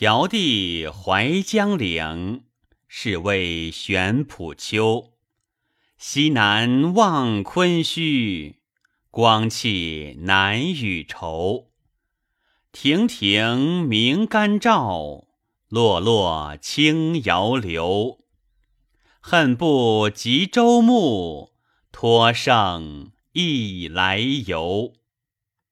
迢递怀江岭，是谓玄浦丘。西南望昆虚，光气难与愁。亭亭明干照，落落清瑶流。恨不及周暮，托胜意来游。